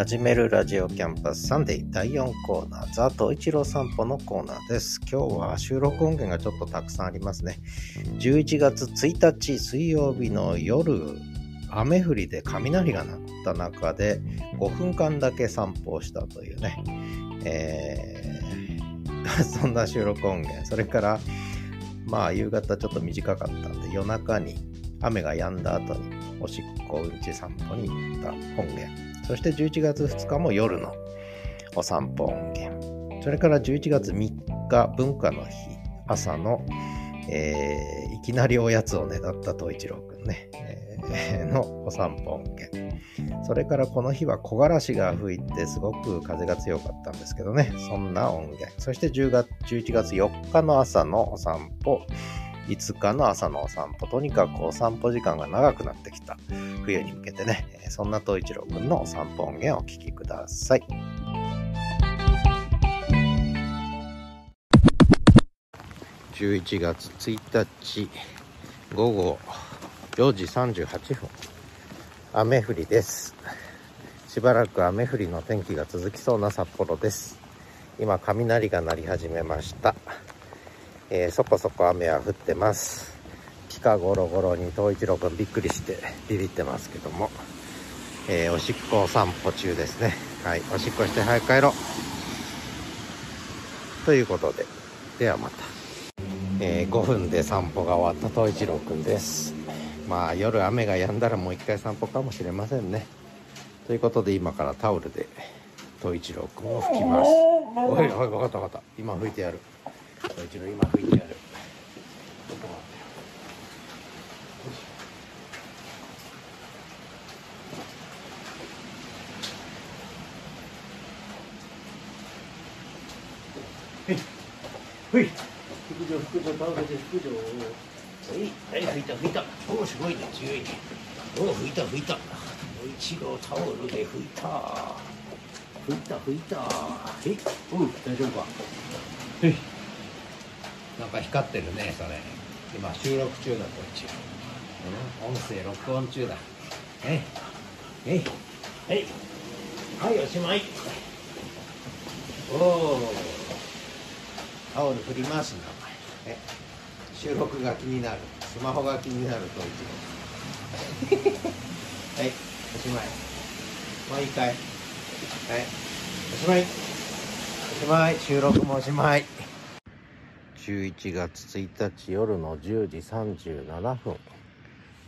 始めるラジオキャンパスサンデー第4コーナー、ザ・トイチロー散歩のコーナーです。今日は収録音源がちょっとたくさんありますね。11月1日水曜日の夜、雨降りで雷が鳴った中で5分間だけ散歩をしたというね、えー そんな収録音源。それから、まあ夕方ちょっと短かったんで夜中に雨が止んだ後におしっこうんち散歩に行った音源。そして11月2日も夜のお散歩音源。それから11月3日文化の日朝の、えーいきなりおやつをねだった東一郎くんね、えーのお散歩音源。それからこの日は木枯らしが吹いてすごく風が強かったんですけどね、そんな音源。そして10月11月4日の朝のお散歩、5日の朝のお散歩、とにかくお散歩時間が長くなってきた。冬に向けてね、そんな東一郎くんのお散歩音源をお聞きください。11月1日午後4時38分。雨降りです。しばらく雨降りの天気が続きそうな札幌です。今雷が鳴り始めました、えーそこそこ雨は降ってます。ピカゴロゴロに東一郎くんびっくりしてビビってますけども、えーおしっこ散歩中ですね。はいおしっこして早く帰ろう。ということでではまた。えー5分で散歩が終わった東一郎くんです。まあ夜雨が止んだらもう一回散歩かもしれませんね。ということで今からタオルで東一郎くんを拭きます。おいおい分かった分かった。今拭いてやる東一郎今拭いてやる。ちょっと待ってふい。副長副長倒れて副長はい。はい拭いた拭いた。おおすごいね強いね。おお拭いた拭いた。一郎タオルで拭いた。拭いた拭いた。はい。うん大丈夫か。はいなんか光ってるねそれ。今収録中だこっちうん音声録音中だ。えい。えい。はい。はいおしまい。おおタオル振りますなお前。え収録が気になる。スマホが気になると一応はい。おしまい。もう一回。はい。おしまい。おしまい。収録もおしまい11月1日夜の10時37分。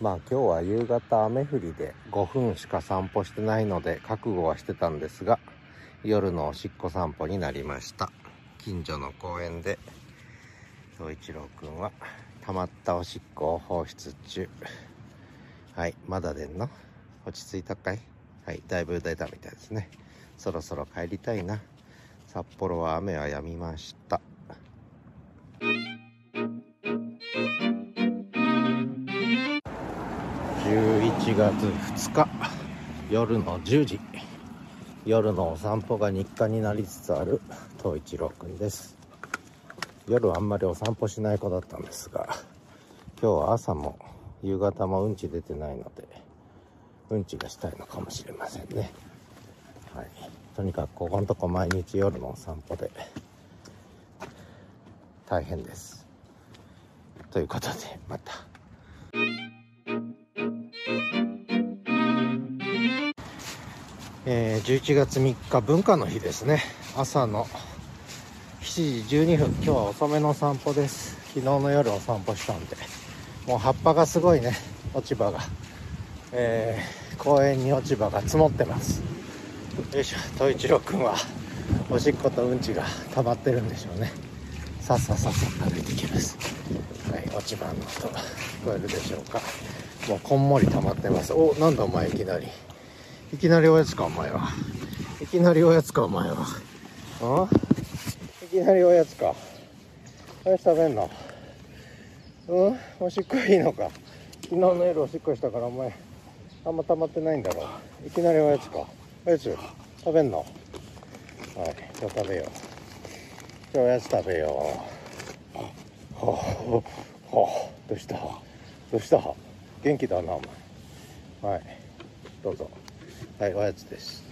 まあ今日は夕方雨降りで5分しか散歩してないので覚悟はしてたんですが夜のおしっこ散歩になりました。近所の公園で宗一郎くんは溜まったおしっこを放出中。はいまだ出んの？落ち着いたかい？はいだいぶ出たみたいですね。そろそろ帰りたいな。札幌は雨は止みました。1月2日夜の10時。夜のお散歩が日課になりつつある東一郎くんです。夜はあんまりお散歩しない子だったんですが今日は朝も夕方もうんち出てないのでうんちがしたいのかもしれませんね。はい。とにかくここのとこ毎日夜のお散歩で大変です。ということでまた。11月3日文化の日ですね。朝の7時12分。今日は遅めの散歩です。昨日の夜お散歩したんで。もう葉っぱがすごいね。落ち葉が、えー公園に落ち葉が積もってます。よいしょ。東一郎くんはおしっことうんちが溜まってるんでしょうね。さっささっさ歩いてきます。はい落ち葉の音聞こえるでしょうか。もうこんもり溜まってます。おなんだお前いきなり。いきなりおやつかお前は。いきなりおやつかお前は。あ？いきなりおやつか。おやつ食べんの？うん？おしっこいいのか。昨日の夜おしっこしたからお前あんま溜まってないんだろ。いきなりおやつか。おやつ食べんの？はいじゃあ食べよう。じゃあおやつ食べよう。はあはあはあ。どうした？どうした？元気だなお前。はいどうぞ。はいおやつです。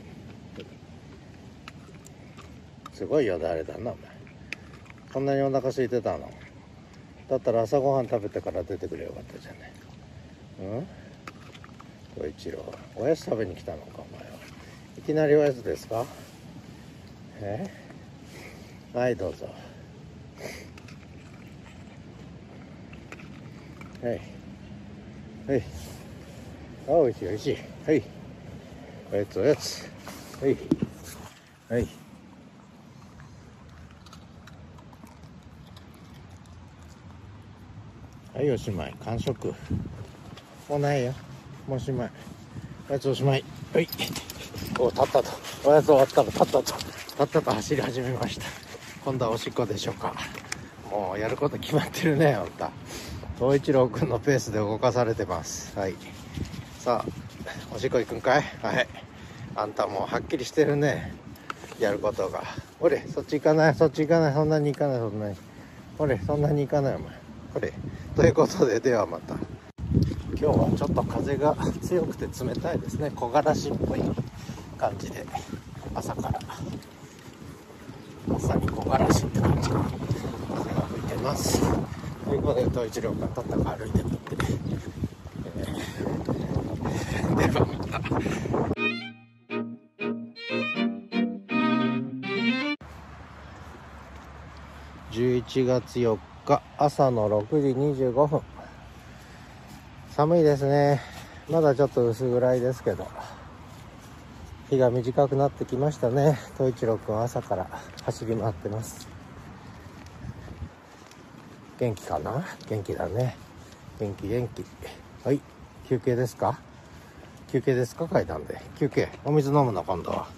すごいよだれだなお前。こんなにお腹空いてたの。だったら朝ごはん食べてから出てくれよかったじゃない。うん？東一郎。おやつ食べに来たのかお前は。いきなりおやつですか？え？はいどうぞ。はい。はい。あおいしいおいしい。はい。おやつおやつはいはい。はい。おしまい完食もうないよもうおしまいおやつおしまいはいお立ったとおやつ終わったら立ったと立ったと走り始めました今度はおしっこでしょうかもうやること決まってるねあんた東一郎くんのペースで動かされてますはいさあおしっこ行くんかい？はい。あんたもうはっきりしてるね。やることが。ほれそっち行かない？そっち行かない？そんなに行かない？そんなに。ほれそんなに行かない？お前。ほれ。ということでではまた。今日はちょっと風が強くて冷たいですね。木枯らしっぽい感じで。朝から。まさに木枯らしって感じの風が吹いてます。ということで東一郎がたったか歩いてみて、えーではまた。11月4日朝の6時25分。寒いですね。まだちょっと薄暗いですけど。日が短くなってきましたね。東一郎くん朝から走り回ってます。元気かな？元気だね。元気元気。はい休憩ですか？休憩ですか？階段で。休憩。お水飲むの？今度は。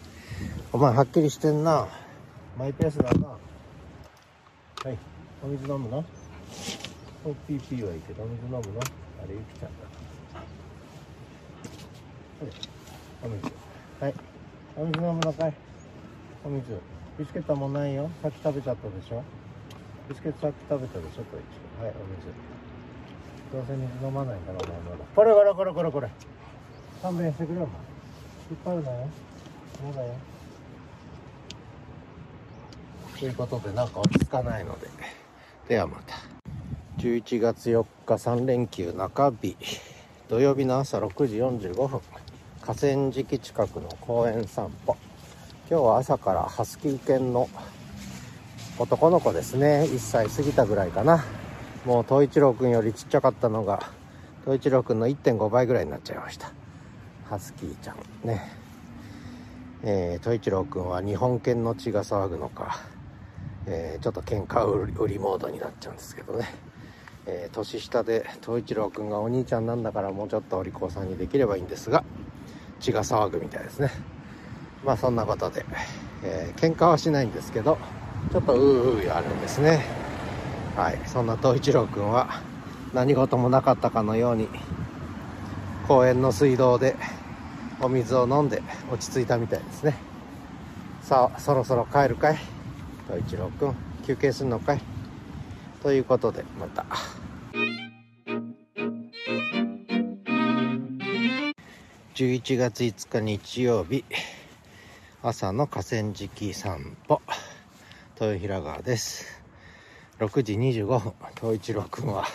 お前はっきりしてんな。マイペースだな。はい。お水飲むの？おピーピーはいいけどお水飲むの？あれゆきちゃんだ。はい。お水。はい。お水飲むのかい？お水。ビスケットもないよ。さっき食べちゃったでしょ？ビスケットさっき食べたでしょ？こいつ。はいお水。どうせ水飲まないからお前まだ。これこれこれこれこれ。勘弁してくれよ引っ張るなよ。そうだよ。ということでなんか落ち着かないので。ではまた。11月4日3連休中日。土曜日の朝6時45分。河川敷近くの公園散歩。今日は朝からハスキー犬の男の子ですね。1歳過ぎたぐらいかな。もう東一郎くんよりちっちゃかったのが東一郎くんの1.5倍ぐらいになっちゃいました。ハスキーちゃんね。えー、東一郎くんは日本犬の血が騒ぐのか。えーちょっと喧嘩売り売りモードになっちゃうんですけどね、えー年下で東一郎くんがお兄ちゃんなんだからもうちょっとお利口さんにできればいいんですが血が騒ぐみたいですね。まあそんなことで、えー喧嘩はしないんですけどちょっとうーうーあるんですね。はい。そんな東一郎くんは何事もなかったかのように公園の水道でお水を飲んで落ち着いたみたいですね。さあそろそろ帰るかい？東一郎くん休憩するのかい？ということでまた。11月5日日曜日朝の河川敷散歩豊平川です。6時25分東一郎くんは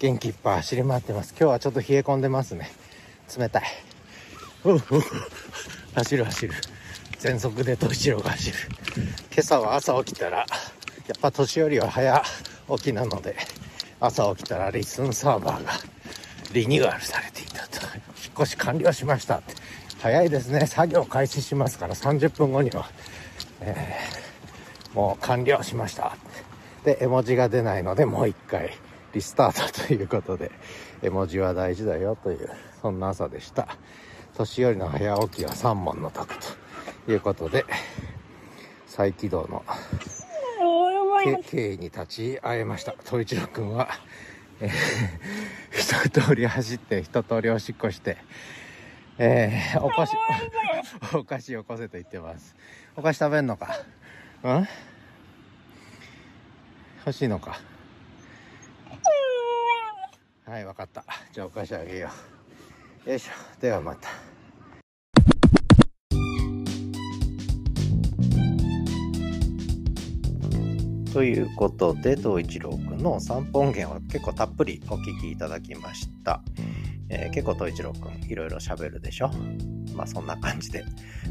元気いっぱい走り回ってます。今日はちょっと冷え込んでますね。冷たい。走る走る。全速で東一郎が走る。今朝は朝起きたらやっぱ年寄りは早起きなので朝起きたらリスンサーバーがリニューアルされていたと。引っ越し完了しました早いですね。作業開始しますから30分後には、えーもう完了しましたで絵文字が出ないのでもう一回リスタートということで絵文字は大事だよというそんな朝でした。年寄りの早起きは三問の得ということで再起動のけ経緯に立ち会えました。東一郎くんは、えー 一通り走って一通りおしっこしてえー、お菓子お菓子よこせと言ってます。お菓子食べんのか？うん？欲しいのか？はいわかった。じゃあお菓子あげようよいしょではまたということで、東一郎くんの散歩音源は結構たっぷりお聞きいただきました。えー結構東一郎くんいろいろ喋るでしょ？まあそんな感じで、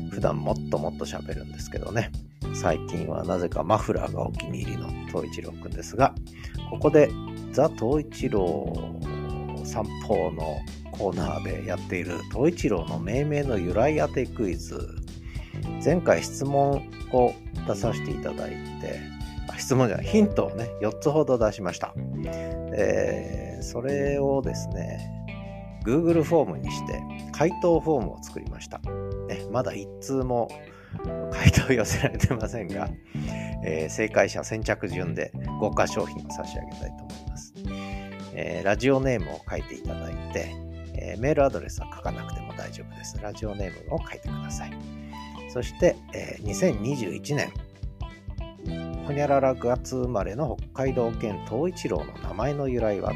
普段もっともっと喋るんですけどね。最近はなぜかマフラーがお気に入りの東一郎くんですが、ここでザ・東一郎散歩のコーナーでやっている東一郎の命名の由来当てクイズ。前回質問を出させていただいて、質問じゃない、ヒントをね、4つほど出しました。えーそれをですね、Google フォームにして回答フォームを作りました。ね、まだ1通も回答寄せられてませんが、えー正解者先着順で豪華商品を差し上げたいと思います。えーラジオネームを書いていただいて、えーメールアドレスは書かなくても大丈夫です。ラジオネームを書いてください。そして、えー2021年、ほにゃらら月生まれの北海道犬東一郎の名前の由来は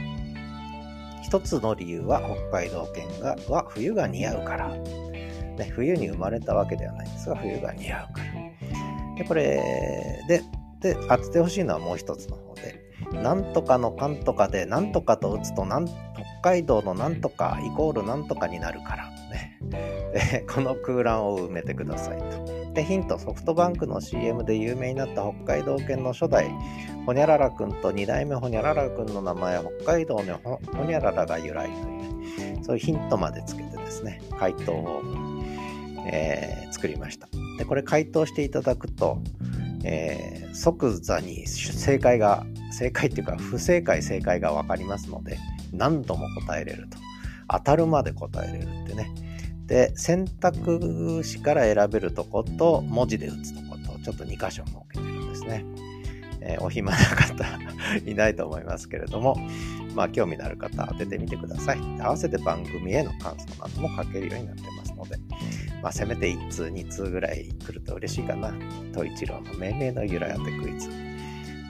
一つの理由は北海道犬がは冬が似合うから、ね、冬に生まれたわけではないんですが冬が似合うからでこれでで当ててほしいのはもう一つの方でなんとかのかんとかでなんとかと打つとなん海道のなんとかイコールなんとかになるからね。で この空欄を埋めてくださいと。でヒントソフトバンクの CM で有名になった北海道犬の初代ほにゃららくんと2代目ほにゃららくんの名前は北海道のほほにゃららが由来というねそういうヒントまでつけてですね回答を、えー作りました。でこれ回答していただくと、えー即座に正解が正解っていうか不正解正解が分かりますので何度も答えれると。当たるまで答えれるってね。で選択肢から選べるとこと文字で打つとことちょっと2箇所設けてるんですね、えーお暇な方いないと思いますけれどもまあ興味のある方当ててみてください。合わせて番組への感想なども書けるようになってますので。まあせめて1通2通ぐらい来ると嬉しいかな東一郎の命名の由来当てクイズ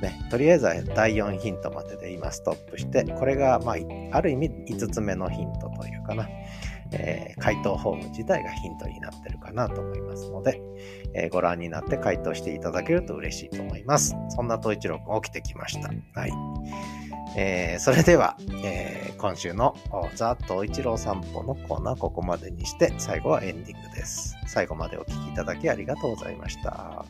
ね、とりあえずは第4ヒントまでで今ストップして、これが、まあ、ある意味5つ目のヒントというかな、えー回答フォーム自体がヒントになってるかなと思いますので、えーご覧になって回答していただけると嬉しいと思います。そんな東一郎くん起きてきました。はい。えーそれでは、えー今週のおザ・東一郎散歩のコーナーここまでにして、最後はエンディングです。最後までお聴きいただきありがとうございました。